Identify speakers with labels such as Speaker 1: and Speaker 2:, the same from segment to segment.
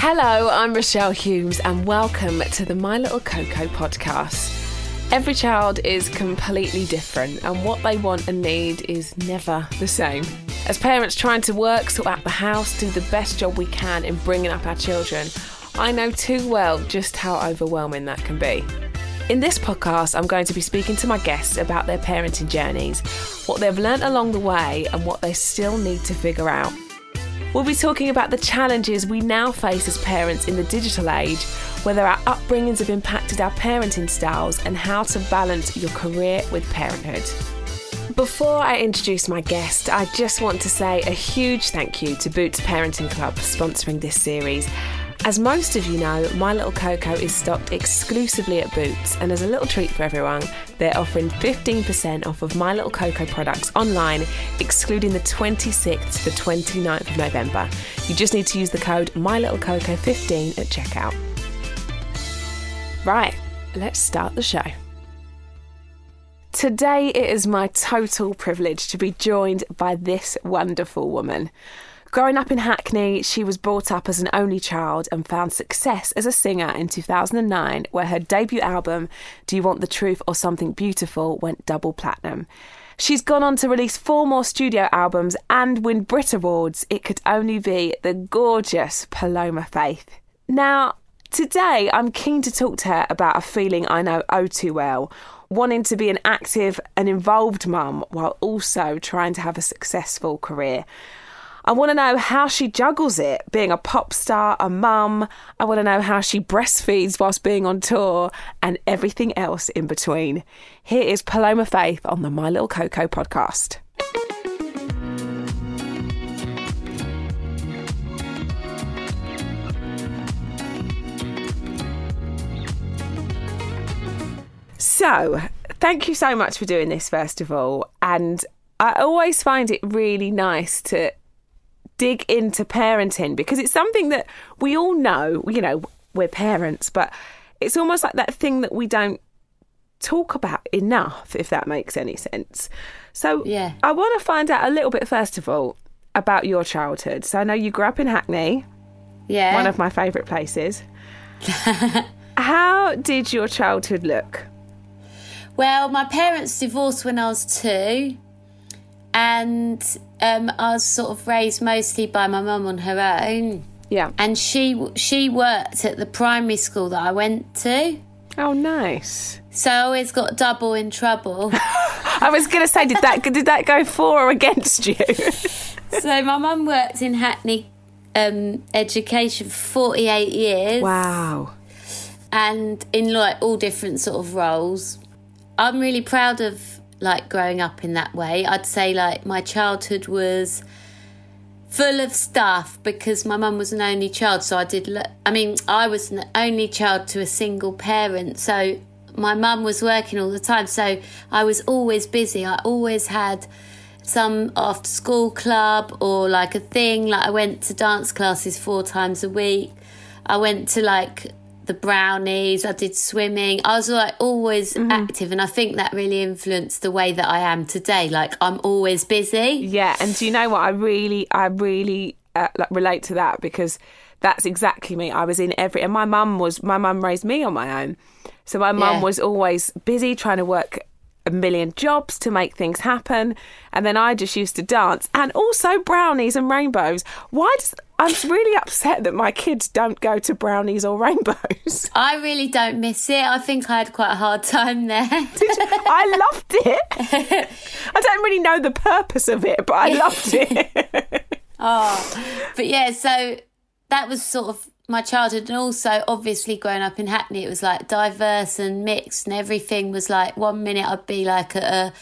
Speaker 1: Hello, I'm Rochelle Humes, and welcome to the My Little Coco podcast. Every child is completely different, and what they want and need is never the same. As parents trying to work, sort out the house, do the best job we can in bringing up our children, I know too well just how overwhelming that can be. In this podcast, I'm going to be speaking to my guests about their parenting journeys, what they've learnt along the way, and what they still need to figure out. We'll be talking about the challenges we now face as parents in the digital age, whether our upbringings have impacted our parenting styles, and how to balance your career with parenthood. Before I introduce my guest, I just want to say a huge thank you to Boots Parenting Club for sponsoring this series as most of you know, My Little Coco is stocked exclusively at Boots, and as a little treat for everyone, they're offering 15% off of My Little Coco products online, excluding the 26th to the 29th of November. You just need to use the code MyLittleCoco15 at checkout. Right, let's start the show. Today, it is my total privilege to be joined by this wonderful woman. Growing up in Hackney, she was brought up as an only child and found success as a singer in 2009, where her debut album, Do You Want the Truth or Something Beautiful, went double platinum. She's gone on to release four more studio albums and win Brit Awards. It could only be the gorgeous Paloma Faith. Now, today I'm keen to talk to her about a feeling I know oh too well wanting to be an active and involved mum while also trying to have a successful career. I want to know how she juggles it, being a pop star, a mum. I want to know how she breastfeeds whilst being on tour and everything else in between. Here is Paloma Faith on the My Little Coco podcast. So, thank you so much for doing this, first of all. And I always find it really nice to dig into parenting because it's something that we all know, you know, we're parents, but it's almost like that thing that we don't talk about enough, if that makes any sense. So
Speaker 2: yeah.
Speaker 1: I want to find out a little bit, first of all, about your childhood. So I know you grew up in Hackney.
Speaker 2: Yeah.
Speaker 1: One of my favourite places. How did your childhood look?
Speaker 2: Well, my parents divorced when I was two, and um, I was sort of raised mostly by my mum on her own.
Speaker 1: Yeah.
Speaker 2: And she she worked at the primary school that I went to.
Speaker 1: Oh, nice.
Speaker 2: So I always got double in trouble.
Speaker 1: I was going to say, did that did that go for or against you?
Speaker 2: so my mum worked in Hackney um, education for forty eight years.
Speaker 1: Wow.
Speaker 2: And in like all different sort of roles. I'm really proud of like growing up in that way. I'd say like my childhood was full of stuff because my mum was an only child. So I did, I mean, I was an only child to a single parent. So my mum was working all the time. So I was always busy. I always had some after school club or like a thing. Like I went to dance classes four times a week. I went to like the brownies, I did swimming. I was like always mm-hmm. active, and I think that really influenced the way that I am today. Like I'm always busy.
Speaker 1: Yeah, and do you know what? I really, I really uh, like, relate to that because that's exactly me. I was in every, and my mum was, my mum raised me on my own. So my mum yeah. was always busy trying to work a million jobs to make things happen. And then I just used to dance and also brownies and rainbows. Why does I'm really upset that my kids don't go to brownies or rainbows.
Speaker 2: I really don't miss it. I think I had quite a hard time there.
Speaker 1: I loved it. I don't really know the purpose of it, but I loved it.
Speaker 2: oh, but yeah, so that was sort of my childhood and also obviously growing up in Hackney it was like diverse and mixed and everything was like one minute I'd be like at a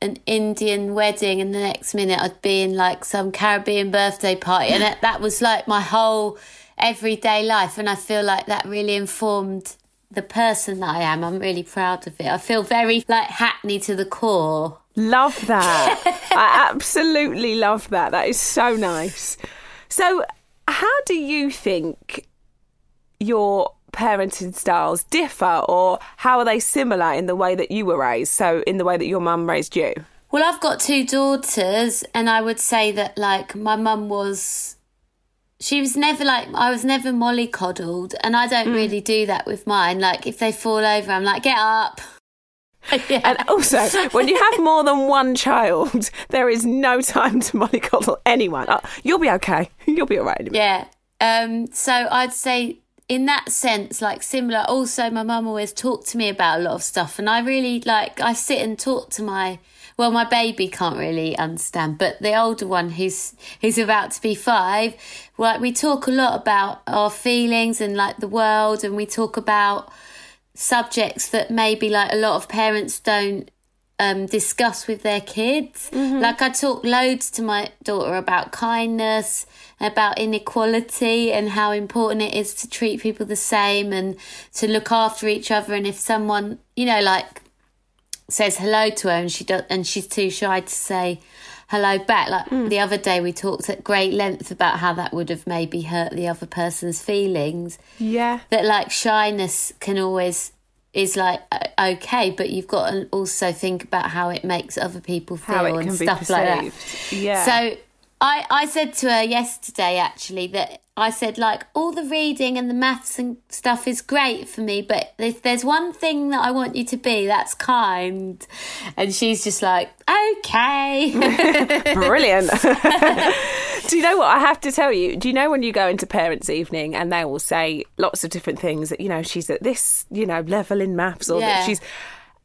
Speaker 2: an Indian wedding and the next minute I'd be in like some Caribbean birthday party and that, was like my whole everyday life and I feel like that really informed the person that I am. I'm really proud of it. I feel very like Hackney to the core.
Speaker 1: Love that. I absolutely love that. That is so nice. So how do you think your parenting styles differ or how are they similar in the way that you were raised? So, in the way that your mum raised you?
Speaker 2: Well, I've got two daughters, and I would say that, like, my mum was she was never like I was never mollycoddled, and I don't really do that with mine. Like if they fall over, I'm like, get up. yeah.
Speaker 1: And also, when you have more than one child, there is no time to mollycoddle anyone. Oh, you'll be okay. You'll be all right.
Speaker 2: Yeah. Um, so I'd say in that sense, like similar. Also, my mum always talked to me about a lot of stuff, and I really like I sit and talk to my well, my baby can't really understand, but the older one who's who's about to be five, like we talk a lot about our feelings and like the world, and we talk about subjects that maybe like a lot of parents don't um, discuss with their kids. Mm-hmm. Like I talk loads to my daughter about kindness, about inequality, and how important it is to treat people the same and to look after each other. And if someone, you know, like says hello to her and she does, and she's too shy to say hello back. Like mm. the other day, we talked at great length about how that would have maybe hurt the other person's feelings.
Speaker 1: Yeah,
Speaker 2: that like shyness can always is like okay, but you've got to also think about how it makes other people feel and stuff like that.
Speaker 1: Yeah.
Speaker 2: So I I said to her yesterday actually that I said like all the reading and the maths and stuff is great for me, but if there's one thing that I want you to be, that's kind. And she's just like, okay,
Speaker 1: brilliant. do you know what I have to tell you? Do you know when you go into parents' evening and they will say lots of different things that you know she's at this you know level in maths or yeah. that she's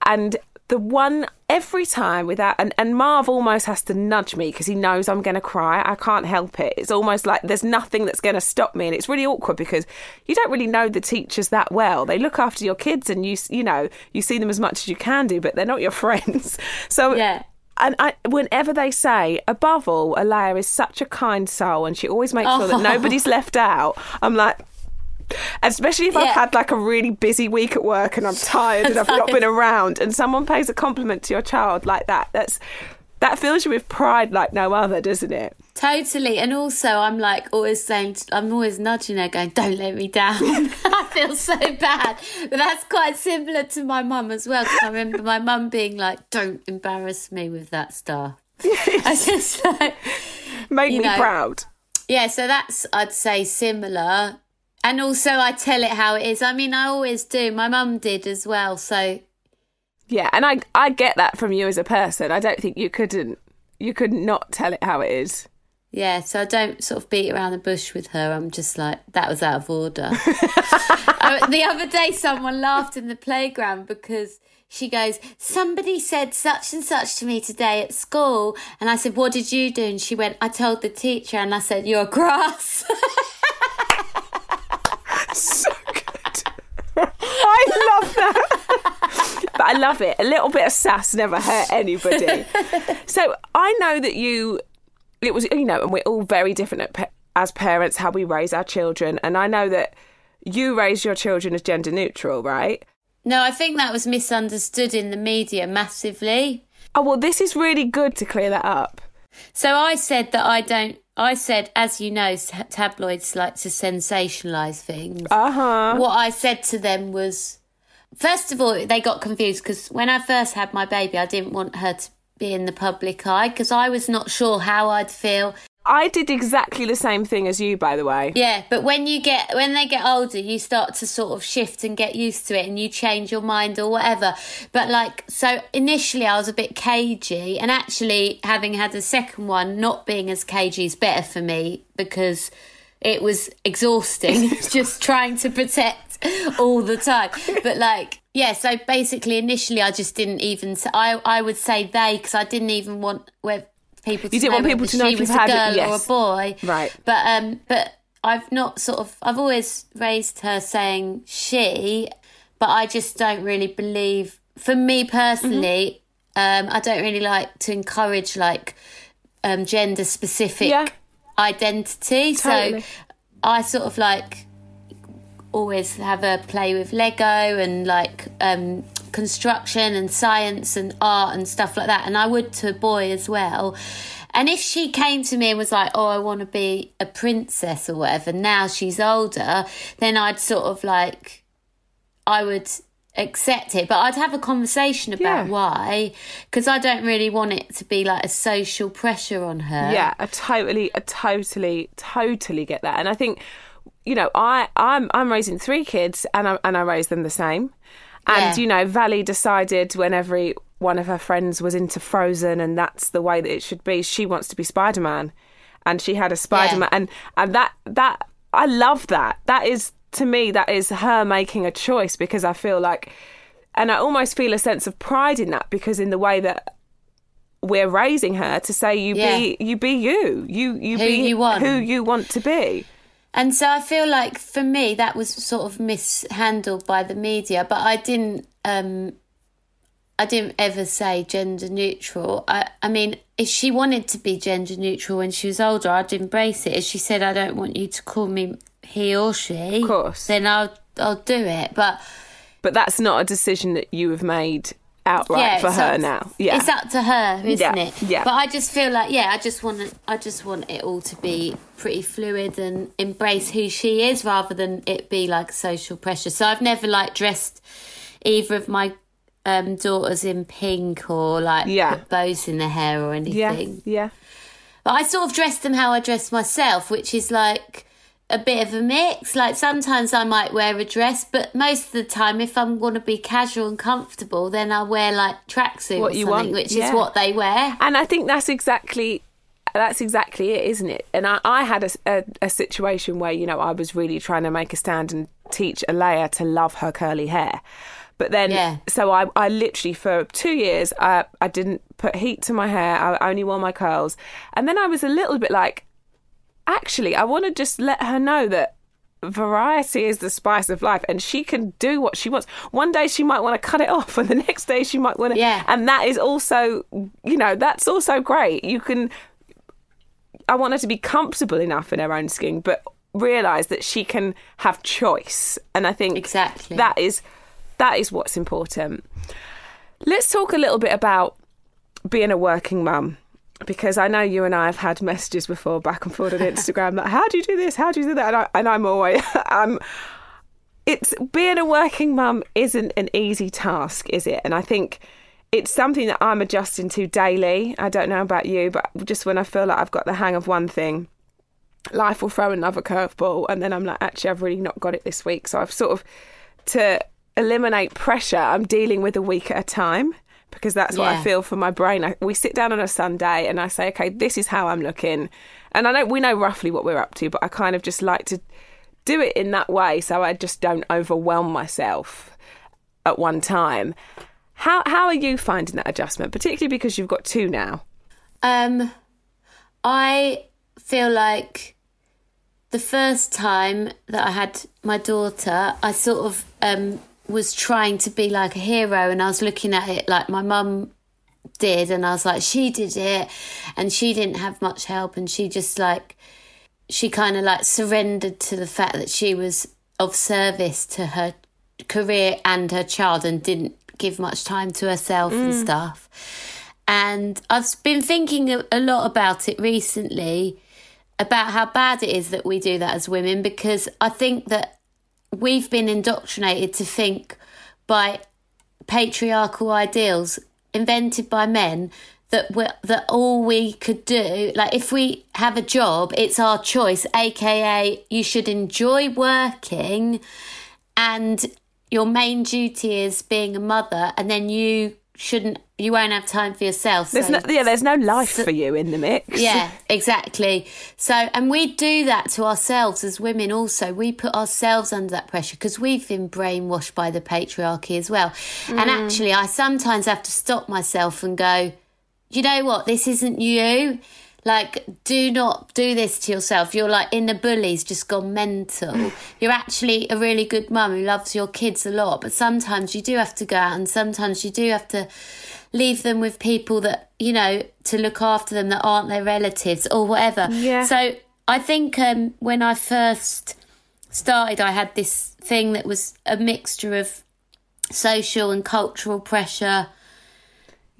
Speaker 1: and the one every time without and, and Marv almost has to nudge me because he knows I'm going to cry. I can't help it. It's almost like there's nothing that's going to stop me, and it's really awkward because you don't really know the teachers that well. They look after your kids, and you you know you see them as much as you can do, but they're not your friends. So
Speaker 2: yeah.
Speaker 1: And I, whenever they say, above all, Alaia is such a kind soul and she always makes sure that oh. nobody's left out, I'm like, especially if yeah. I've had like a really busy week at work and I'm tired and I've not been around and someone pays a compliment to your child like that that's that fills you with pride like no other doesn't it?
Speaker 2: Totally and also i'm like always saying i'm always nudging her going don't let me down. I feel so bad. But that's quite similar to my mum as well because i remember my mum being like don't embarrass me with that stuff. Yes. i just like
Speaker 1: make me know, proud.
Speaker 2: Yeah so that's i'd say similar and also, I tell it how it is. I mean, I always do. My mum did as well. So,
Speaker 1: yeah, and I I get that from you as a person. I don't think you couldn't you could not tell it how it is.
Speaker 2: Yeah, so I don't sort of beat around the bush with her. I'm just like that was out of order. uh, the other day, someone laughed in the playground because she goes, Somebody said such and such to me today at school. And I said, What did you do? And she went, I told the teacher. And I said, You're grass.
Speaker 1: so good. I love that. but I love it. A little bit of sass never hurt anybody. so I know that you, it was, you know, and we're all very different as parents, how we raise our children. And I know that you raise your children as gender neutral, right?
Speaker 2: No, I think that was misunderstood in the media massively.
Speaker 1: Oh, well, this is really good to clear that up.
Speaker 2: So I said that I don't I said, as you know, tabloids like to sensationalise things.
Speaker 1: Uh huh.
Speaker 2: What I said to them was, first of all, they got confused because when I first had my baby, I didn't want her to be in the public eye because I was not sure how I'd feel
Speaker 1: I did exactly the same thing as you, by the way.
Speaker 2: Yeah, but when you get when they get older, you start to sort of shift and get used to it, and you change your mind or whatever. But like, so initially, I was a bit cagey, and actually, having had a second one, not being as cagey is better for me because it was exhausting just trying to protect all the time. But like, yeah, so basically, initially, I just didn't even. I I would say they because I didn't even want where people.
Speaker 1: you didn't want people to know if
Speaker 2: she
Speaker 1: was
Speaker 2: a
Speaker 1: girl yes.
Speaker 2: or a boy,
Speaker 1: right?
Speaker 2: But um, but I've not sort of. I've always raised her saying she, but I just don't really believe. For me personally, mm-hmm. um, I don't really like to encourage like um, gender specific yeah. identity. Totally. So I sort of like always have a play with Lego and like um, construction and science and art and stuff like that. And I would to a boy as well. And if she came to me and was like, oh, I want to be a princess or whatever, now she's older, then I'd sort of like, I would accept it but i'd have a conversation about
Speaker 1: Yeah.
Speaker 2: why because i don't really want it to be like a social pressure on her
Speaker 1: Yeah, I totally, I totally, totally get that. And I think, you know, I, I'm, I'm raising three kids, and I, and I raise them the same. And
Speaker 2: Yeah.
Speaker 1: you know, Valley decided when every one of her friends was into Frozen, and that's the way that it should be. She wants to be Spider Man, and she had a Spider Man, and and that that I love that. That is to me, that is her making a choice because I feel like, and I almost feel a sense of pride in that because in the way that we're raising her to say you be you be you you you
Speaker 2: Who
Speaker 1: be
Speaker 2: you want.
Speaker 1: who you want to be
Speaker 2: And so I feel like for me that was sort of mishandled by the media, but I didn't um I didn't ever say gender neutral. I I mean, if she wanted to be gender neutral when she was older, I'd embrace it. If she said I don't want you to call me he or she,
Speaker 1: Of course.
Speaker 2: then I'll I'll do it. But
Speaker 1: but that's not a decision that you have made outright
Speaker 2: yeah,
Speaker 1: for her now yeah
Speaker 2: it's up to her, isn't
Speaker 1: Yeah,
Speaker 2: it?
Speaker 1: yeah.
Speaker 2: But I just feel like, yeah, I just want I just want it all to be pretty fluid and embrace who she is, rather than it be like social pressure. So I've never like dressed either of my um, daughters in pink or like
Speaker 1: Yeah.
Speaker 2: put bows in their hair or
Speaker 1: yeah
Speaker 2: anything.
Speaker 1: yeah
Speaker 2: But I sort of dress them how I dress myself, which is like a bit of a mix. Like sometimes I might wear a dress, but most of the time, if I'm going to be casual and comfortable, then I wear like tracksuit or
Speaker 1: What you
Speaker 2: something,
Speaker 1: want,
Speaker 2: which
Speaker 1: yeah.
Speaker 2: is what they wear.
Speaker 1: and I think that's exactly that's exactly it, isn't it? And I, I had a, a, a situation where you know I was really trying to make a stand and teach Alaia to love her curly hair, but then
Speaker 2: Yeah.
Speaker 1: so I, I literally for two years I I didn't put heat to my hair. I only wore my curls, and then I was a little bit like, actually, I want to just let her know that variety is the spice of life and she can do what she wants. One day she might want to cut it off and the next day she might want to
Speaker 2: Yeah.
Speaker 1: and that is also you know that's also great. You can i want her to be comfortable enough in her own skin but realize that she can have choice. And i think
Speaker 2: Exactly.
Speaker 1: that is that is what's important. Let's talk a little bit about being a working mum because I know you and I have had messages before back and forth on Instagram that how do you do this? How do you do that? And, I, and I'm always I'm. It's being a working mum isn't an easy task, is it? And I think it's something that I'm adjusting to daily. I don't know about you, but just when I feel like I've got the hang of one thing, life will throw another curveball, and then I'm like, actually, I've really not got it this week. So I've sort of to eliminate pressure. I'm dealing with a week at a time because that's what I feel for my brain. I, we sit down on a Sunday and I say, okay, this is how I'm looking, and I know we know roughly what we're up to, but I kind of just like to do it in that way so I just don't overwhelm myself at one time. How how are you finding that adjustment, particularly because you've got two now?
Speaker 2: Um, I feel like the first time that I had my daughter, I sort of um, was trying to be like a hero, and I was looking at it like my mum did, and I was like, she did it, and she didn't have much help, and she just like, she kind of like surrendered to the fact that she was of service to her career and her child, and didn't give much time to herself and mm. stuff. And I've been thinking a, a lot about it recently about how bad it is that we do that as women because I think that we've been indoctrinated to think by patriarchal ideals invented by men that we that all we could do like if we have a job it's our choice aka you should enjoy working and your main duty is being a mother and then you shouldn't you won't have time for yourself
Speaker 1: There's
Speaker 2: so
Speaker 1: no, yeah, there's no life for you in the mix.
Speaker 2: yeah, exactly. So, and we do that to ourselves as women also. We put ourselves under that pressure because we've been brainwashed by the patriarchy as well. And mm. actually, I sometimes have to stop myself and go, you know what? This isn't you. Like, do not do this to yourself. You're like in the bullies, just gone mental. You're actually a really good mum who loves your kids a lot, but sometimes you do have to go out and sometimes you do have to leave them with people that, you know, to look after them that aren't their relatives or whatever.
Speaker 1: Yeah.
Speaker 2: So I think um, when I first started, I had this thing that was a mixture of social and cultural pressure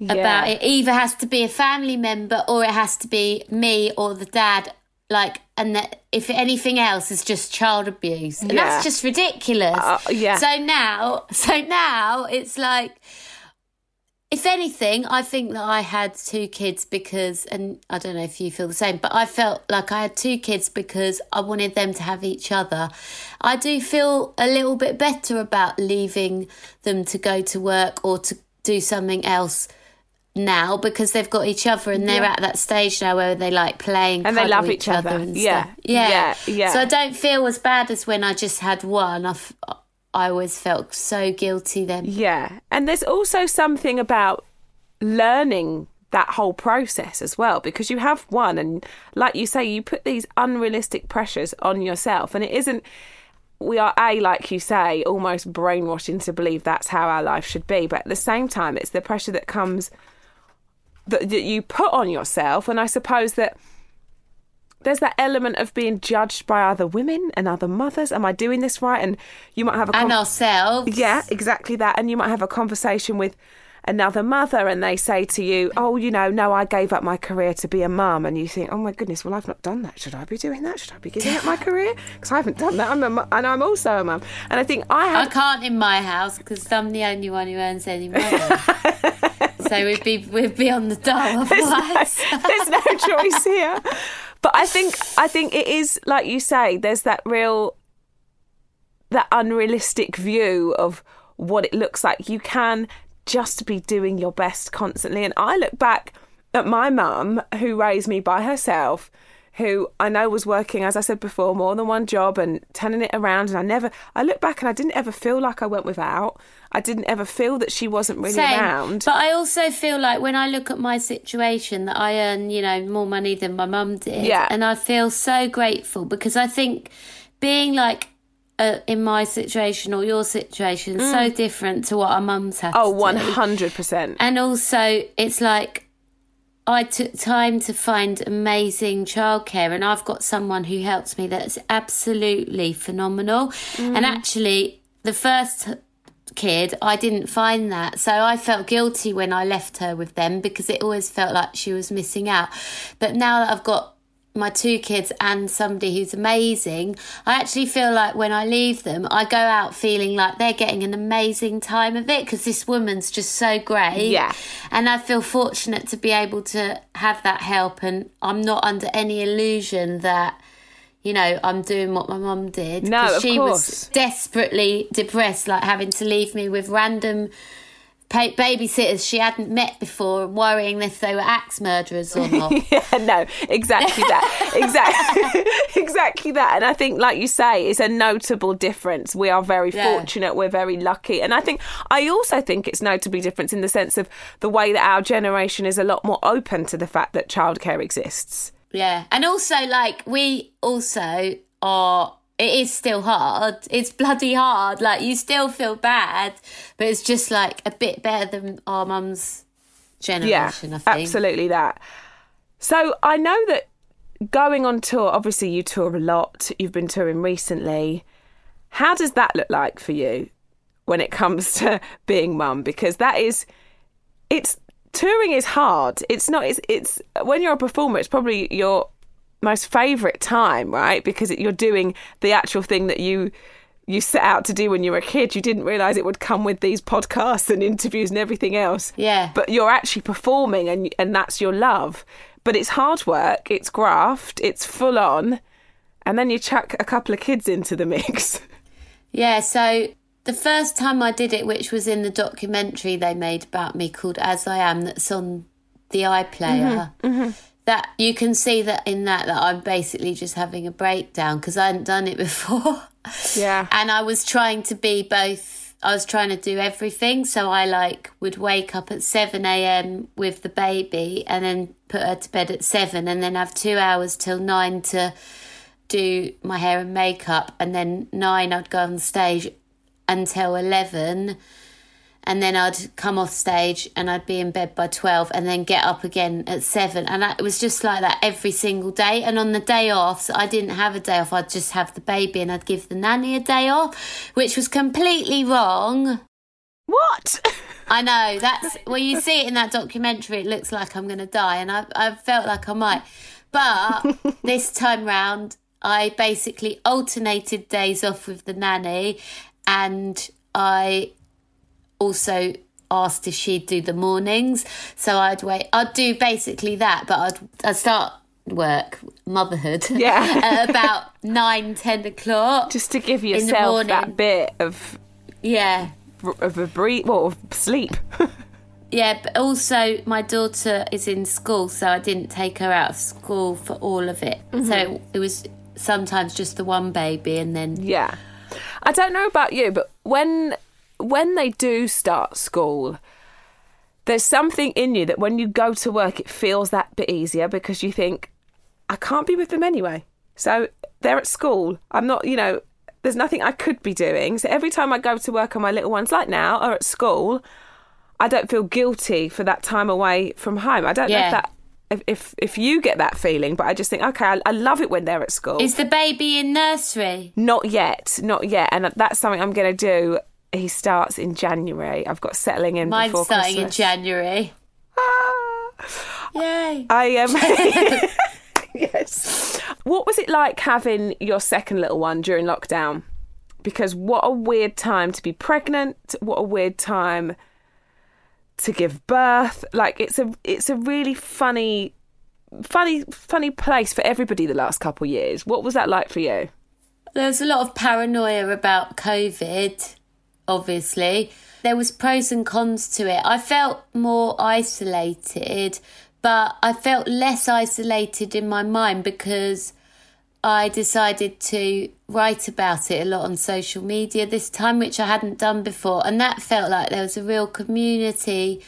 Speaker 1: Yeah.
Speaker 2: about it either has to be a family member or it has to be me or the dad like and that if anything else is just child abuse and
Speaker 1: Yeah.
Speaker 2: that's just ridiculous
Speaker 1: Uh, yeah.
Speaker 2: so now so now it's like if anything i think that i had two kids because and i don't know if you feel the same but i felt like i had two kids because i wanted them to have each other i do feel a little bit better about leaving them to go to work or to do something else now because they've got each other and they're at that stage now where they like playing
Speaker 1: And they love each other.
Speaker 2: and
Speaker 1: Yeah.
Speaker 2: stuff. yeah
Speaker 1: Yeah, yeah.
Speaker 2: so i don't feel as bad as when i just had one i, I always felt so guilty then
Speaker 1: Yeah. And there's also something about learning that whole process as well because you have one and like you say you put these unrealistic pressures on yourself and it isn't we are a like you say almost brainwashing to believe that's how our life should be but at the same time it's the pressure that comes that, that you put on yourself and i suppose that there's that element of being judged by other women and other mothers am i doing this right and you might have a
Speaker 2: and ourselves
Speaker 1: yeah, exactly that. And you might have a conversation with another mother and they say to you, Oh, you know, no, I gave up my career to be a mum. And you think, Oh my goodness, well, I've not done that. Should I be doing that? Should I be giving up my career? Because I haven't done that. I'm a mu- and I'm also a mum. And I think I
Speaker 2: I can't in my house because I'm the only one who earns any money. so we'd be we'd be on the dole otherwise.
Speaker 1: there's no choice here. But I think I think it is like you say. There's that real, that unrealistic view of what it looks like. You can just be doing your best constantly. And I look back at my mum, who raised me by herself, who I know was working, as I said before, more than one job and turning it around. And I never, I look back and I didn't ever feel like I went without. I didn't ever feel that she wasn't really
Speaker 2: Same.
Speaker 1: around.
Speaker 2: But I also feel like when I look at my situation that I earn, you know, more money than my mum did.
Speaker 1: Yeah.
Speaker 2: And I feel so grateful because I think being like uh, in my situation or your situation is so different to what our mums had
Speaker 1: oh, one hundred percent.
Speaker 2: And also, it's like I took time to find amazing childcare, and I've got someone who helps me that's absolutely phenomenal. And mm. actually, the first kid, I didn't find that. So I felt guilty when I left her with them because it always felt like she was missing out. But now that I've got my two kids and somebody who's amazing, I actually feel like when I leave them, I go out feeling like they're getting an amazing time of it because this woman's just so great.
Speaker 1: Yeah.
Speaker 2: And I feel fortunate to be able to have that help. And I'm not under any illusion that, you know, I'm doing what my mum did.
Speaker 1: No, of
Speaker 2: she
Speaker 1: course.
Speaker 2: was desperately depressed, like having to leave me with random babysitters she hadn't met before and worrying if they were axe murderers or not.
Speaker 1: yeah, no, exactly that. exactly, exactly that. And I think, like you say, it's a notable difference. We are very
Speaker 2: Yeah.
Speaker 1: fortunate. We're very lucky. And I think, I also think it's notably different in the sense of the way that our generation is a lot more open to the fact that childcare exists.
Speaker 2: Yeah. And also, like, we also are. It is still hard. It's bloody hard. Like, you still feel bad, but it's just like a bit better than our mum's
Speaker 1: Yeah,
Speaker 2: generation, I think.
Speaker 1: absolutely that. So I know that going on tour, obviously you tour a lot. You've been touring recently. How does that look like for you when it comes to being mum? Because that is, it's touring is hard. It's not. It's it's when you're a performer, it's probably your most favourite time, right? Because you're doing the actual thing that you you set out to do when you were a kid. You didn't realise it would come with these podcasts and interviews and everything else.
Speaker 2: Yeah.
Speaker 1: But you're actually performing, and and that's your love. But it's hard work. It's graft. It's full on, and then you chuck a couple of kids into the mix.
Speaker 2: Yeah, so the first time I did it, which was in the documentary they made about me called As I Am, that's on the iPlayer, that you can see that in that that I'm basically just having a breakdown because I hadn't done it before.
Speaker 1: Yeah.
Speaker 2: and I was trying to be both. I was trying to do everything, so I like would wake up at seven a.m. with the baby, and then put her to bed at seven, and then have two hours till nine to do my hair and makeup, and then nine I'd go on stage until eleven, and then I'd come off stage and I'd be in bed by twelve, and then get up again at seven, and I, it was just like that every single day. And on the day off, so I didn't have a day off. I'd just have the baby, and I'd give the nanny a day off, which was completely wrong.
Speaker 1: What?
Speaker 2: I know that's when you see it in that documentary. It looks like I'm going to die, and I I felt like I might. But this time round, I basically alternated days off with the nanny and I also asked if she'd do the mornings. So I'd wait. I'd do basically that, but I'd, I'd start work, motherhood,
Speaker 1: Yeah.
Speaker 2: at about nine, ten o'clock.
Speaker 1: Just to give yourself that bit of
Speaker 2: yeah.
Speaker 1: of a breathe, well, of sleep.
Speaker 2: Yeah, but also my daughter is in school, so I didn't take her out of school for all of it. So mm-hmm. it was sometimes just the one baby, and then
Speaker 1: Yeah. I don't know about you, but when when they do start school, there's something in you that when you go to work it feels that bit easier because you think I can't be with them anyway. So they're at school. I'm not, you know, there's nothing I could be doing. So every time I go to work and my little ones like now are at school, I don't feel guilty for that time away from home. I don't know if that if, if if you get that feeling, but I just think okay, I, I love it when they're at school.
Speaker 2: is the baby in nursery?
Speaker 1: Not yet, not yet, and that's something I'm going to do. He starts in January. I've got settling in
Speaker 2: Mine's
Speaker 1: before
Speaker 2: starting in January.
Speaker 1: Ah.
Speaker 2: Yay!
Speaker 1: I am. yes. What was it like having your second little one during lockdown? Because what a weird time to be pregnant. What a weird time to give birth. Like it's a it's a really funny, funny, funny place for everybody the last couple of years. What was that like for you?
Speaker 2: There was a lot of paranoia about COVID, obviously. There was pros and cons to it. I felt more isolated, but I felt less isolated in my mind because I decided to write about it a lot on social media this time, which I hadn't done before. And that felt like there was a real community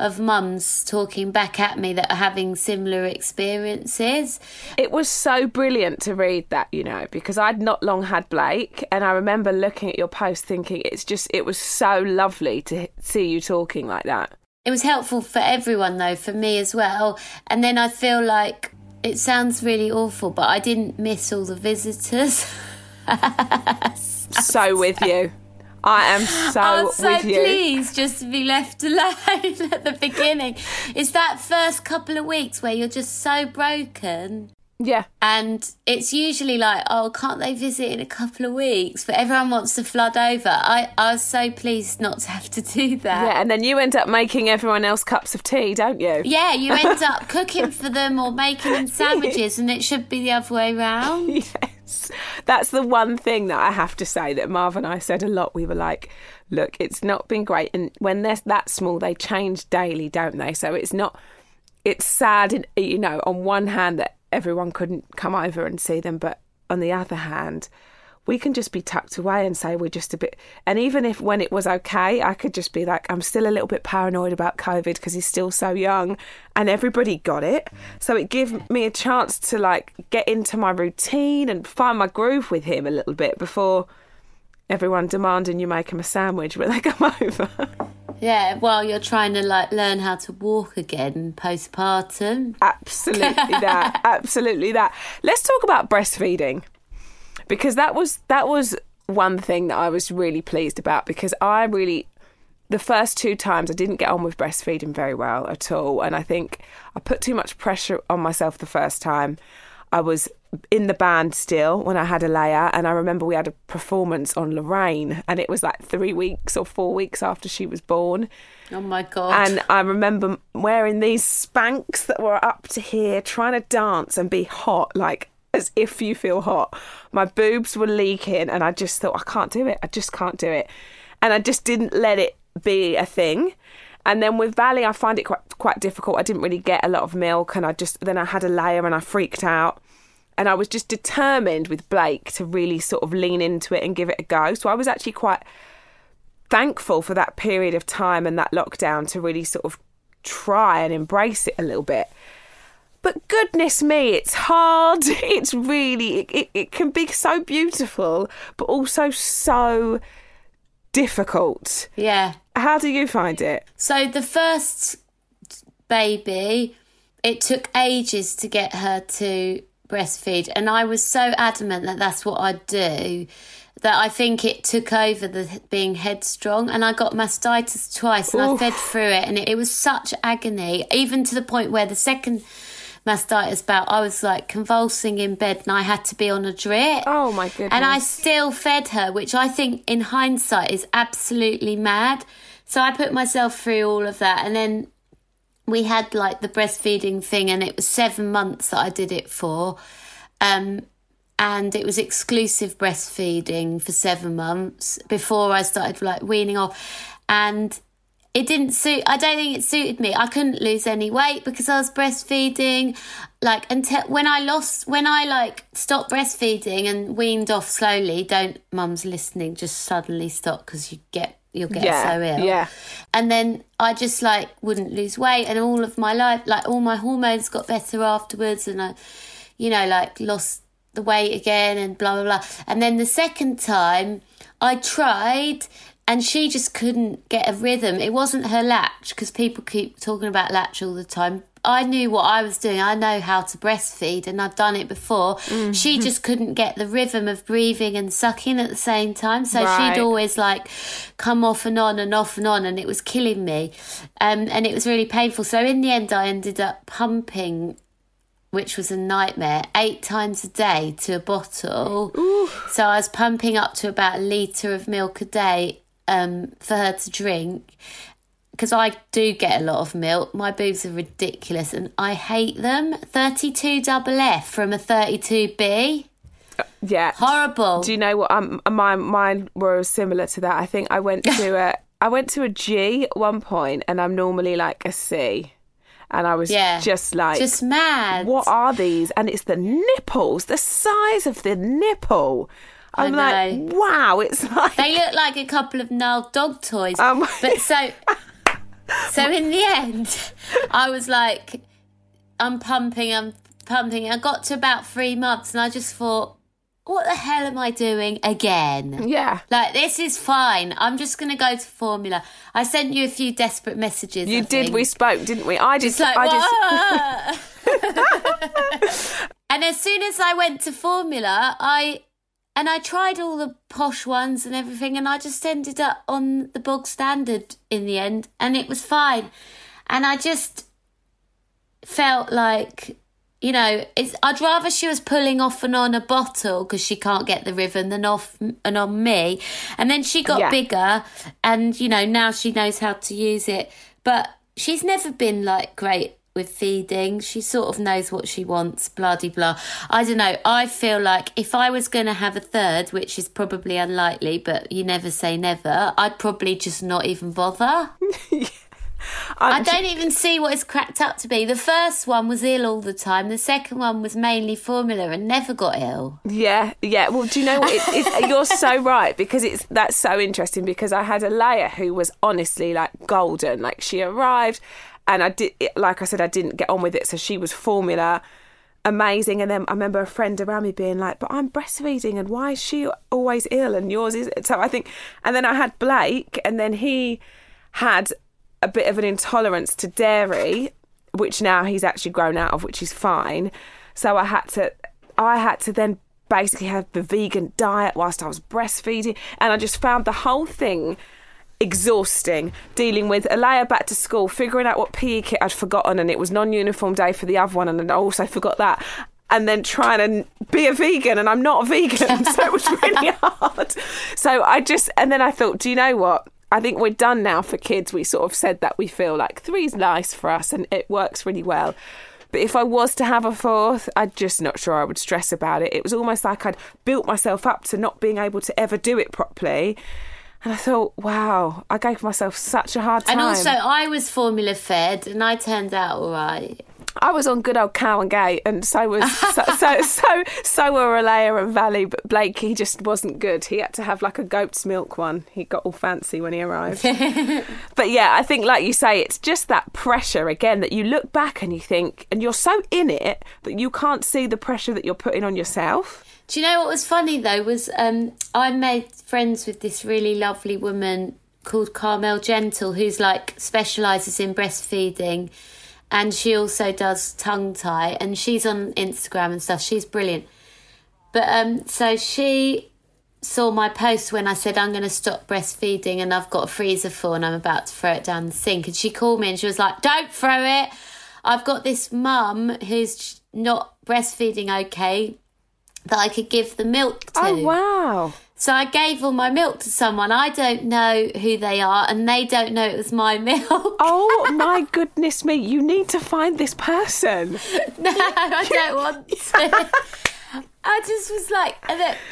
Speaker 2: of mums talking back at me that are having similar experiences.
Speaker 1: It was so brilliant to read that, you know, because I'd not long had Blake, and I remember looking at your post thinking it's just, it was so lovely to see you talking like that.
Speaker 2: It was helpful for everyone, though, for me as well. And then I feel like it sounds really awful, but I didn't miss all the visitors.
Speaker 1: So with you. I am so,
Speaker 2: I was so pleased just to be left alone at the beginning. It's that first couple of weeks where you're just so broken.
Speaker 1: Yeah.
Speaker 2: And it's usually like, oh, can't they visit in a couple of weeks? But everyone wants to flood over. I, I was so pleased not to have to do that.
Speaker 1: Yeah, and then you end up making everyone else cups of tea, don't you?
Speaker 2: Yeah, you end up cooking for them or making them sandwiches, and it should be the other way round.
Speaker 1: Yes. That's the one thing that I have to say that Marv and I said a lot. We were like, look, it's not been great. And when they're that small, they change daily, don't they? So it's not, it's sad, you know, on one hand that everyone couldn't come over and see them. But on the other hand, we can just be tucked away and say we're just a bit. And even if when it was okay, I could just be like, I'm still a little bit paranoid about COVID because he's still so young, and everybody got it. So it gave me a chance to like get into my routine and find my groove with him a little bit before everyone demanding you make him a sandwich when they come over.
Speaker 2: Yeah, while you're trying to like learn how to walk again postpartum.
Speaker 1: absolutely that absolutely that let's talk about breastfeeding because that was that was one thing that I was really pleased about because I really the first two times I didn't get on with breastfeeding very well at all and I think I put too much pressure on myself the first time I was in the band still when I had Alaia and I remember we had a performance on Lorraine and it was like 3 weeks or 4 weeks after she was born
Speaker 2: Oh my god.
Speaker 1: and I remember wearing these Spanx that were up to here, trying to dance and be hot, like as if you feel hot. My boobs were leaking, and I just thought, I can't do it. I just can't do it. And I just didn't let it be a thing. And then with Valley, I find it quite quite difficult. I didn't really get a lot of milk, and I just then I had a layer, and I freaked out. And I was just determined with Blake to really sort of lean into it and give it a go. So I was actually quite thankful for that period of time and that lockdown to really sort of try and embrace it a little bit. But goodness me, it's hard. It's really, it, it, it can be so beautiful, but also so difficult.
Speaker 2: yeah.
Speaker 1: How do you find it?
Speaker 2: So the first baby, it took ages to get her to breastfeed, and I was so adamant that that's what I'd do that I think it took over the being headstrong, and I got mastitis twice, and I fed through it, and it, it was such agony, even to the point where the second mastitis bout, I was like convulsing in bed and I had to be on a drip.
Speaker 1: Oh my goodness.
Speaker 2: And I still fed her, which I think in hindsight is absolutely mad. So I put myself through all of that. And then we had like the breastfeeding thing, and it was seven months that I did it for. Um, and it was exclusive breastfeeding for seven months before I started like weaning off. And it didn't suit i don't think it suited me. I couldn't lose any weight because i was breastfeeding like until when i lost when i like stopped breastfeeding and weaned off slowly don't mums listening just suddenly stop because you get you'll get
Speaker 1: Yeah,
Speaker 2: so ill.
Speaker 1: yeah.
Speaker 2: and then i just like wouldn't lose weight and all of my life like all my hormones got better afterwards and i you know like lost the weight again and blah blah blah. And then the second time i tried and she just couldn't get a rhythm it wasn't her latch because people keep talking about latch all the time I knew what I was doing. I know how to breastfeed and I've done it before.
Speaker 1: Mm-hmm.
Speaker 2: She just couldn't get the rhythm of breathing and sucking at the same time. So
Speaker 1: Right.
Speaker 2: she'd always like come off and on and off and on and it was killing me. Um, and it was really painful. So in the end, I ended up pumping which was a nightmare, eight times a day to a bottle. So I was pumping up to about a litre of milk a day um, for her to drink. Because I do get a lot of milk. My boobs are ridiculous and I hate them. 32 double F from a 32B.
Speaker 1: yeah.
Speaker 2: Horrible.
Speaker 1: Do you know what? Um, mine, mine were similar to that. I think I went to a, I went to a G at one point, and I'm normally like a C, and I was
Speaker 2: yeah.
Speaker 1: just like,
Speaker 2: Just mad.
Speaker 1: what are these? And it's the nipples, the size of the nipple. I'm like, wow, it's like
Speaker 2: They look like a couple of gnarled dog toys.
Speaker 1: Um,
Speaker 2: but so, so in the end, I was like, I'm pumping, I'm pumping. I got to about three months, and I just thought, what the hell am I doing again?
Speaker 1: yeah.
Speaker 2: Like this is fine. I'm just gonna go to formula. I sent you a few desperate messages.
Speaker 1: You
Speaker 2: I
Speaker 1: did.
Speaker 2: think.
Speaker 1: We spoke, didn't we? I just,
Speaker 2: It's like,
Speaker 1: I just,
Speaker 2: and as soon as I went to formula, I and I tried all the posh ones and everything, and I just ended up on the bog standard in the end, and it was fine. And I just felt like, you know, it's, I'd rather she was pulling off and on a bottle because she can't get the rhythm than off and on me. And then she got
Speaker 1: Yeah.
Speaker 2: bigger, and you know now she knows how to use it. But she's never been like great with feeding. She sort of knows what she wants, blah de blah. I don't know. I feel like if I was going to have a third, which is probably unlikely, but you never say never, I'd probably just not even bother. I don't even see what it's cracked up to be. The first one was ill all the time. The second one was mainly formula and never got ill.
Speaker 1: Yeah, yeah. Well, do you know what? It, it's, you're so right because it's that's so interesting because I had Alaia who was honestly like golden. Like she arrived, and I did, like I said, I didn't get on with it, so she was formula, amazing. And then I remember a friend around me being like, "But I'm breastfeeding, and why is she always ill and yours is?" So I think, and then I had Blake, and then he had a bit of an intolerance to dairy, which now he's actually grown out of, which is fine. So I had to, I had to then basically have the vegan diet whilst I was breastfeeding, and I just found the whole thing exhausting. Dealing with Alaia back to school, figuring out what PE kit I'd forgotten, and it was non-uniform day for the other one, and then I also forgot that. And then trying to be a vegan, and I'm not a vegan, so it was really hard. So I just, and then I thought, do you know what? I think we're done now for kids. We sort of said that we feel like three's nice for us and it works really well. But if I was to have a fourth, I'm just not sure I would stress about it. It was almost like I'd built myself up to not being able to ever do it properly. And I thought, wow, I gave myself such a hard time.
Speaker 2: And also, I was formula fed and I turned out all right.
Speaker 1: I was on good old Cow and Gate, and so was so so so, so were Alaia and Valley. But Blake, he just wasn't good. He had to have like a goat's milk one. He got all fancy when he arrived. but yeah, I think like you say, it's just that pressure again that you look back and you think, and you're so in it that you can't see the pressure that you're putting on yourself.
Speaker 2: Do you know what was funny though? Was um, I made friends with this really lovely woman called Carmel Gentle, who's like specialises in breastfeeding, and she also does tongue tie, and she's on Instagram and stuff. She's brilliant. But um, so she saw my post when I said I'm going to stop breastfeeding and I've got a freezer full and I'm about to throw it down the sink, and she called me and she was like, "Don't throw it." I've got this mum who's not breastfeeding okay that I could give the milk to.
Speaker 1: Oh wow.
Speaker 2: So I gave all my milk to someone. I don't know who they are, and they don't know it was my milk.
Speaker 1: Oh my goodness me! You need to find this person.
Speaker 2: no, I don't want to. I just was like,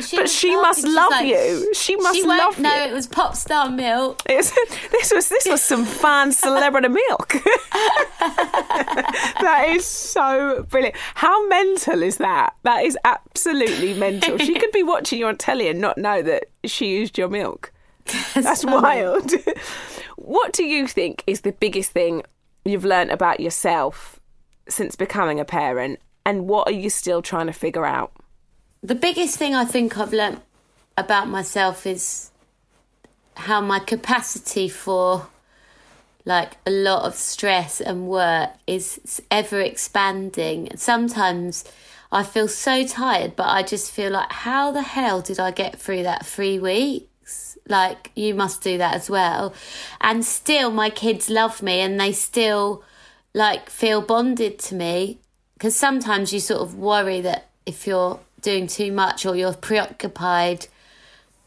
Speaker 2: she
Speaker 1: But
Speaker 2: was
Speaker 1: she must love
Speaker 2: like,
Speaker 1: you. She must
Speaker 2: she won't
Speaker 1: love
Speaker 2: know
Speaker 1: you.
Speaker 2: it was pop star milk.
Speaker 1: It's, this was this was some fan celebrity milk. that is so brilliant. How mental is that? That is absolutely mental. She could be watching you on telly and not know that she used your milk. That's wild. what do you think is the biggest thing you've learned about yourself since becoming a parent, and what are you still trying to figure out?
Speaker 2: The biggest thing I think I've learnt about myself is how my capacity for like a lot of stress and work is ever expanding. Sometimes I feel so tired, but I just feel like, how the hell did I get through that three weeks? Like, you must do that as well. And still, my kids love me and they still like feel bonded to me. Because sometimes you sort of worry that if you're doing too much or you're preoccupied,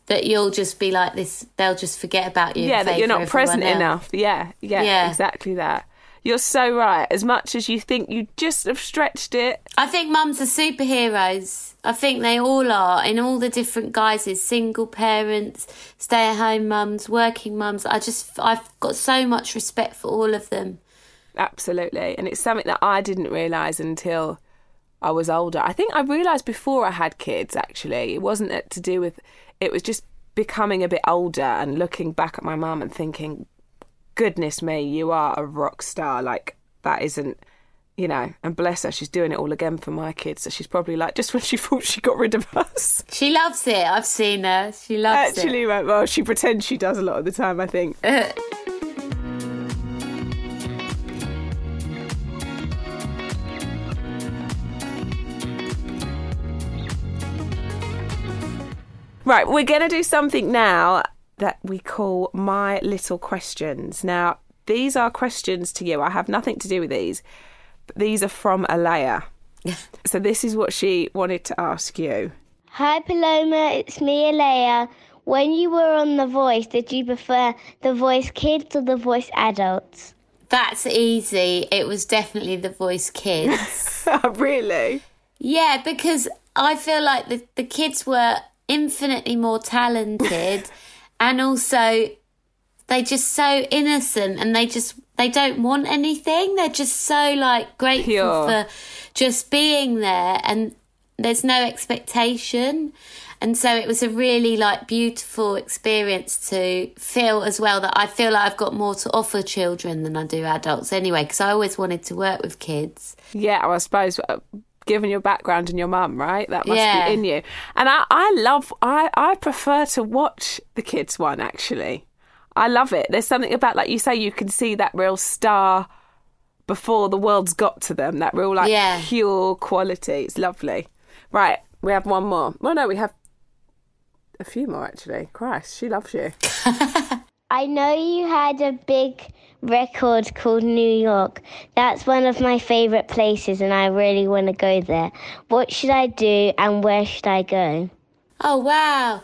Speaker 2: that you'll just be like this, they'll just forget about you.
Speaker 1: yeah, that you're not present
Speaker 2: everyone
Speaker 1: enough. Yeah, yeah,
Speaker 2: Yeah.
Speaker 1: exactly that. You're so right. As much as you think you just have stretched it,
Speaker 2: I think mums are superheroes. I think they all are in all the different guises single parents, stay at home mums, working mums. I just, I've got so much respect for all of them.
Speaker 1: Absolutely. And it's something that I didn't realise until I was older. I think I realised before I had kids, actually. It wasn't to do with, it was just becoming a bit older and looking back at my mum and thinking, goodness me, you are a rock star. Like, that isn't. You know, and bless her, she's doing it all again for my kids. So she's probably like, just when she thought she got rid of us.
Speaker 2: She loves it. I've seen her. She loves it.
Speaker 1: Actually, well, well, she pretends she does a lot of the time, I think. Right, we're going to do something now that we call My Little Questions. Now, these are questions to you. I have nothing to do with these, but these are from Alaia. so, this is what she wanted to ask you.
Speaker 3: Hi Paloma, it's me, Alaia. When you were on The Voice, did you prefer The Voice Kids or The Voice Adults?
Speaker 2: That's easy. It was definitely the voice kids.
Speaker 1: really?
Speaker 2: Yeah, because I feel like the, the kids were infinitely more talented and also they're just so innocent and they just they don't want anything. They're just so like grateful
Speaker 1: Pure.
Speaker 2: for just being there and there's no expectation. And so it was a really like beautiful experience to feel as well that I feel like I've got more to offer children than I do adults anyway because I always wanted to work with kids.
Speaker 1: Yeah, well, I suppose uh, given your background and your mum, right? That must
Speaker 2: Yeah.
Speaker 1: be in you. And I, I love, I, I prefer to watch the kids one actually. I love it. There's something about, like you say, you can see that real star before the world's got to them. That real, like,
Speaker 2: Yeah.
Speaker 1: pure quality. It's lovely. Right, we have one more. Well, no, we have a few more actually. Christ, she loves you.
Speaker 3: I know you had a big record called New York. That's one of my favorite places and I really want to go there. What should I do and where should I go?
Speaker 2: Oh wow.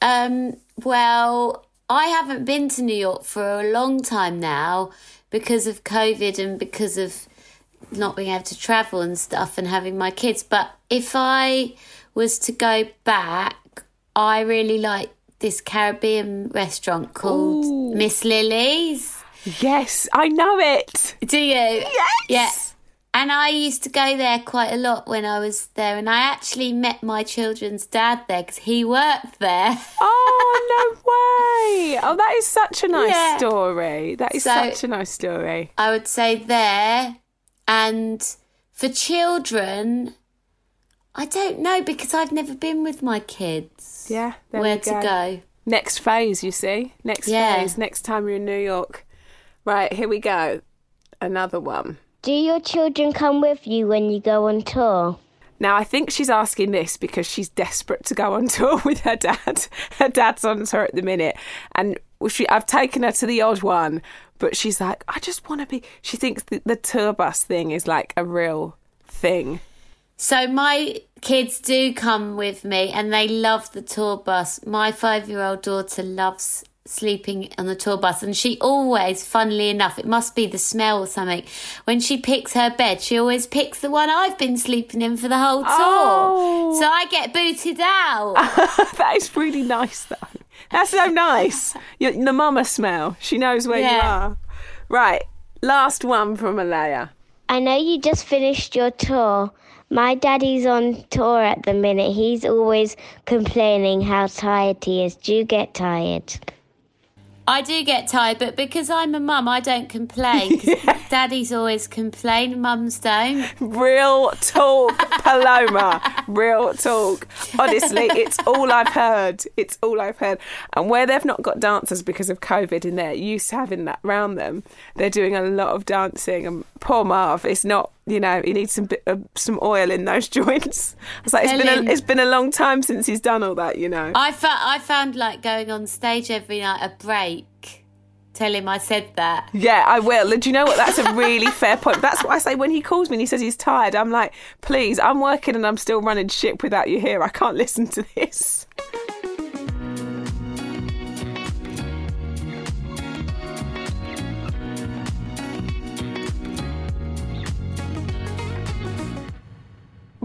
Speaker 2: Um, well, I haven't been to New York for a long time now because of COVID and because of not being able to travel and stuff and having my kids. But if I was to go back, I really like this Caribbean restaurant called
Speaker 1: Ooh.
Speaker 2: Miss Lily's.
Speaker 1: Yes, I know it.
Speaker 2: Do you?
Speaker 1: Yes.
Speaker 2: Yeah. And I used to go there quite a lot when I was there, and I actually met my children's dad there because he worked there.
Speaker 1: Oh no way! Oh, that is such a nice
Speaker 2: Yeah.
Speaker 1: story. That is
Speaker 2: So-
Speaker 1: such a nice story.
Speaker 2: I would say there. And for children, I don't know because I've never been with my kids.
Speaker 1: Yeah,
Speaker 2: Where
Speaker 1: we
Speaker 2: to go?
Speaker 1: Next phase, you see. Next
Speaker 2: Yeah.
Speaker 1: phase. Next time you're in New York. Right, here we go. Another one.
Speaker 3: Do your children come with you when you go on tour?
Speaker 1: Now, I think she's asking this because she's desperate to go on tour with her dad. Her dad's on tour at the minute, and she, I've taken her to the odd one, but she's like, I just want to be. She thinks the, the tour bus thing is like a real thing.
Speaker 2: So my kids do come with me and they love the tour bus. My five year old daughter loves sleeping on the tour bus and she always funnily enough it must be the smell or something when she picks her bed she always picks the one i've been sleeping in for the whole tour
Speaker 1: Oh.
Speaker 2: so i get booted out
Speaker 1: that is really nice, though. That's so nice. you the mama smell. She knows where you are. Right, last one from Alaia
Speaker 3: I know you just finished your tour. My daddy's on tour at the minute. He's always complaining how tired he is. Do you get tired?
Speaker 2: I do get tired but because i'm a mum i don't complain 'cause daddies always complain mums don't
Speaker 1: Real talk, Paloma. Real talk. Honestly, it's all I've heard. It's all I've heard. And where they've not got dancers because of COVID and they're used to having that round them, they're doing a lot of dancing. And poor Marv, it's not, you know, he needs some of, uh, some oil in those joints. I was like, it's been, a, it's been a long time since he's done all that, you know.
Speaker 2: I, I found like going on stage every night a break tell him i said that
Speaker 1: Yeah, I will. And Do you know what? That's a really fair point. That's what I say when he calls me and he says he's tired. I'm like, please, I'm working and I'm still running ship without you here. I can't listen to this.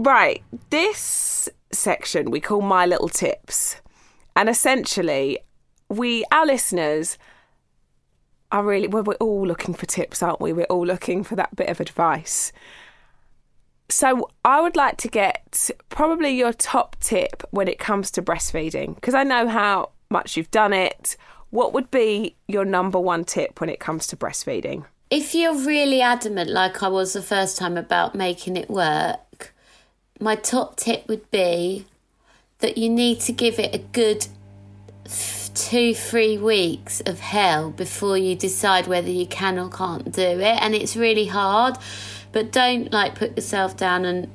Speaker 1: Right, this section we call My Little Tips. And essentially, we, our listeners, are really, well, we're all looking for tips, aren't we? We're all looking for that bit of advice. So, I would like to get probably your top tip when it comes to breastfeeding, because I know how much you've done it. What would be your number one tip when it comes to breastfeeding?
Speaker 2: if you're really adamant like i was the first time about making it work my top tip would be that you need to give it a good two three weeks of hell before you decide whether you can or can't do it. And it's really hard but don't like put yourself down and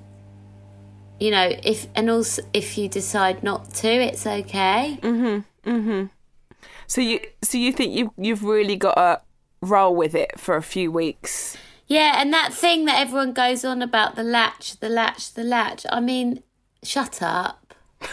Speaker 2: you know if and also if you decide not to it's okay.
Speaker 1: Mhm mhm So you, so you think you you've really got to roll with it for a few weeks?
Speaker 2: Yeah, and that thing that everyone goes on about the latch, the latch, the latch. I mean, shut up.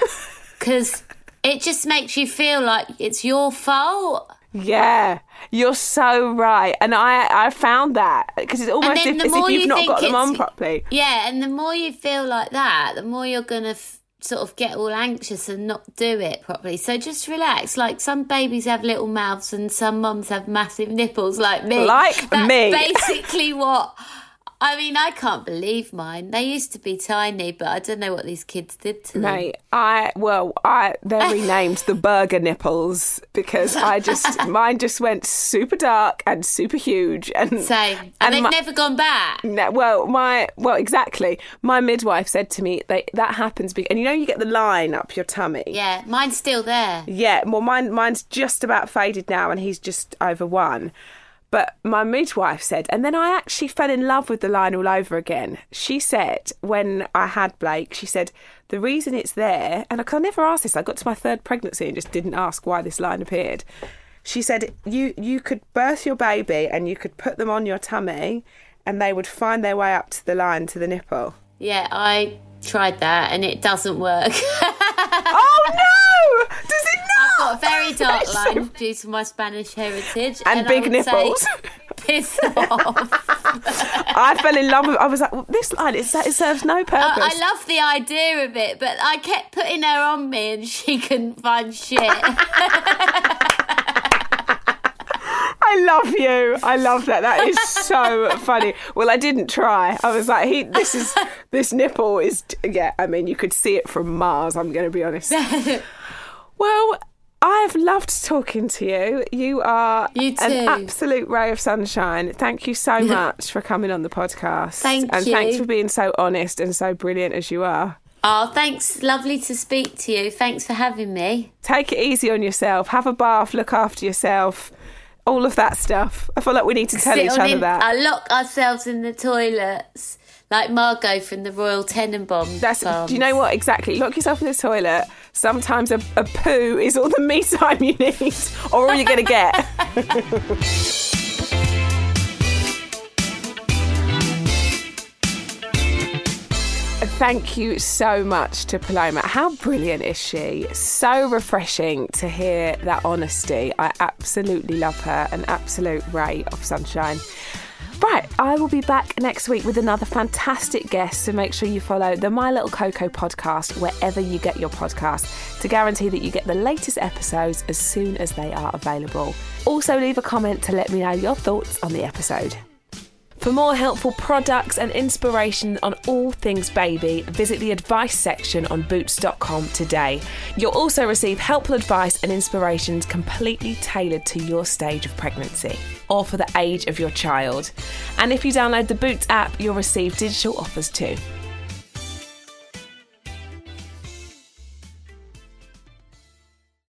Speaker 2: Because it just makes you feel like it's your fault.
Speaker 1: Yeah, you're so right, and I I found that because it's almost if,
Speaker 2: the
Speaker 1: as if you've
Speaker 2: you
Speaker 1: not got them on properly.
Speaker 2: Yeah, and the more you feel like that, the more you're going to f- sort of get all anxious and not do it properly. So just relax. Like some babies have little mouths and some mums have massive nipples like me.
Speaker 1: Like
Speaker 2: That's
Speaker 1: me.
Speaker 2: basically what. I mean, I can't believe mine. They used to be tiny, but I don't know what these kids did to them.
Speaker 1: Mate, I well, I they're renamed the burger nipples because I just mine just went super dark and super huge and
Speaker 2: Same. And,
Speaker 1: And
Speaker 2: they've
Speaker 1: my-
Speaker 2: never gone back.
Speaker 1: No, well, my well, exactly. My midwife said to me they, that happens, be, and you know you get the line up your tummy.
Speaker 2: Yeah, mine's still there.
Speaker 1: Yeah, well, mine mine's just about faded now, and he's just over one. But my midwife said, and then I actually fell in love with the line all over again. She said when I had Blake, she said the reason it's there, and I, I never asked this. I got to my third pregnancy and just didn't ask why this line appeared. She said you you could birth your baby and you could put them on your tummy, and they would find their way up to the line to the nipple.
Speaker 2: Yeah, I tried that and it doesn't work.
Speaker 1: oh no! Does it?
Speaker 2: Got a very dark line due to my Spanish heritage.
Speaker 1: And
Speaker 2: I
Speaker 1: big
Speaker 2: would say
Speaker 1: nipples.
Speaker 2: Piss off.
Speaker 1: I fell in love with. I was like, well, this line it, it serves no purpose.
Speaker 2: I, I love the idea of it, but I kept putting her on me and she couldn't find shit.
Speaker 1: I love you. I love that. That is so funny. Well, I didn't try. I was like, he. This is this nipple is. Yeah, I mean, you could see it from Mars. I'm going to be honest. well. I've loved talking to you. You are
Speaker 2: You
Speaker 1: an absolute ray of sunshine. Thank you so much for coming on the podcast.
Speaker 2: Thank
Speaker 1: and
Speaker 2: you.
Speaker 1: thanks for being so honest and so brilliant as you are.
Speaker 2: oh, thanks. Lovely to speak to you. Thanks for having me.
Speaker 1: Take it easy on yourself. Have a bath. Look after yourself. All of that stuff. I feel like we need to tell
Speaker 2: Sit
Speaker 1: each other
Speaker 2: in-
Speaker 1: that.
Speaker 2: I lock ourselves in the toilets like Margot from the Royal Tenenbaum.
Speaker 1: That's,
Speaker 2: farms.
Speaker 1: do you know what exactly? Lock yourself in the toilet. Sometimes a, a poo is all the me time you need, or all you're going to get. thank you so much to Paloma. How brilliant is she? So refreshing to hear that honesty. I absolutely love her, an absolute ray of sunshine. Right, I will be back next week with another fantastic guest. So make sure you follow the My Little Coco podcast wherever you get your podcast to guarantee that you get the latest episodes as soon as they are available. Also, leave a comment to let me know your thoughts on the episode. For more helpful products and inspiration on all things baby, visit the advice section on boots.com today. You'll also receive helpful advice and inspirations completely tailored to your stage of pregnancy or for the age of your child. And if you download the Boots app, you'll receive digital offers too.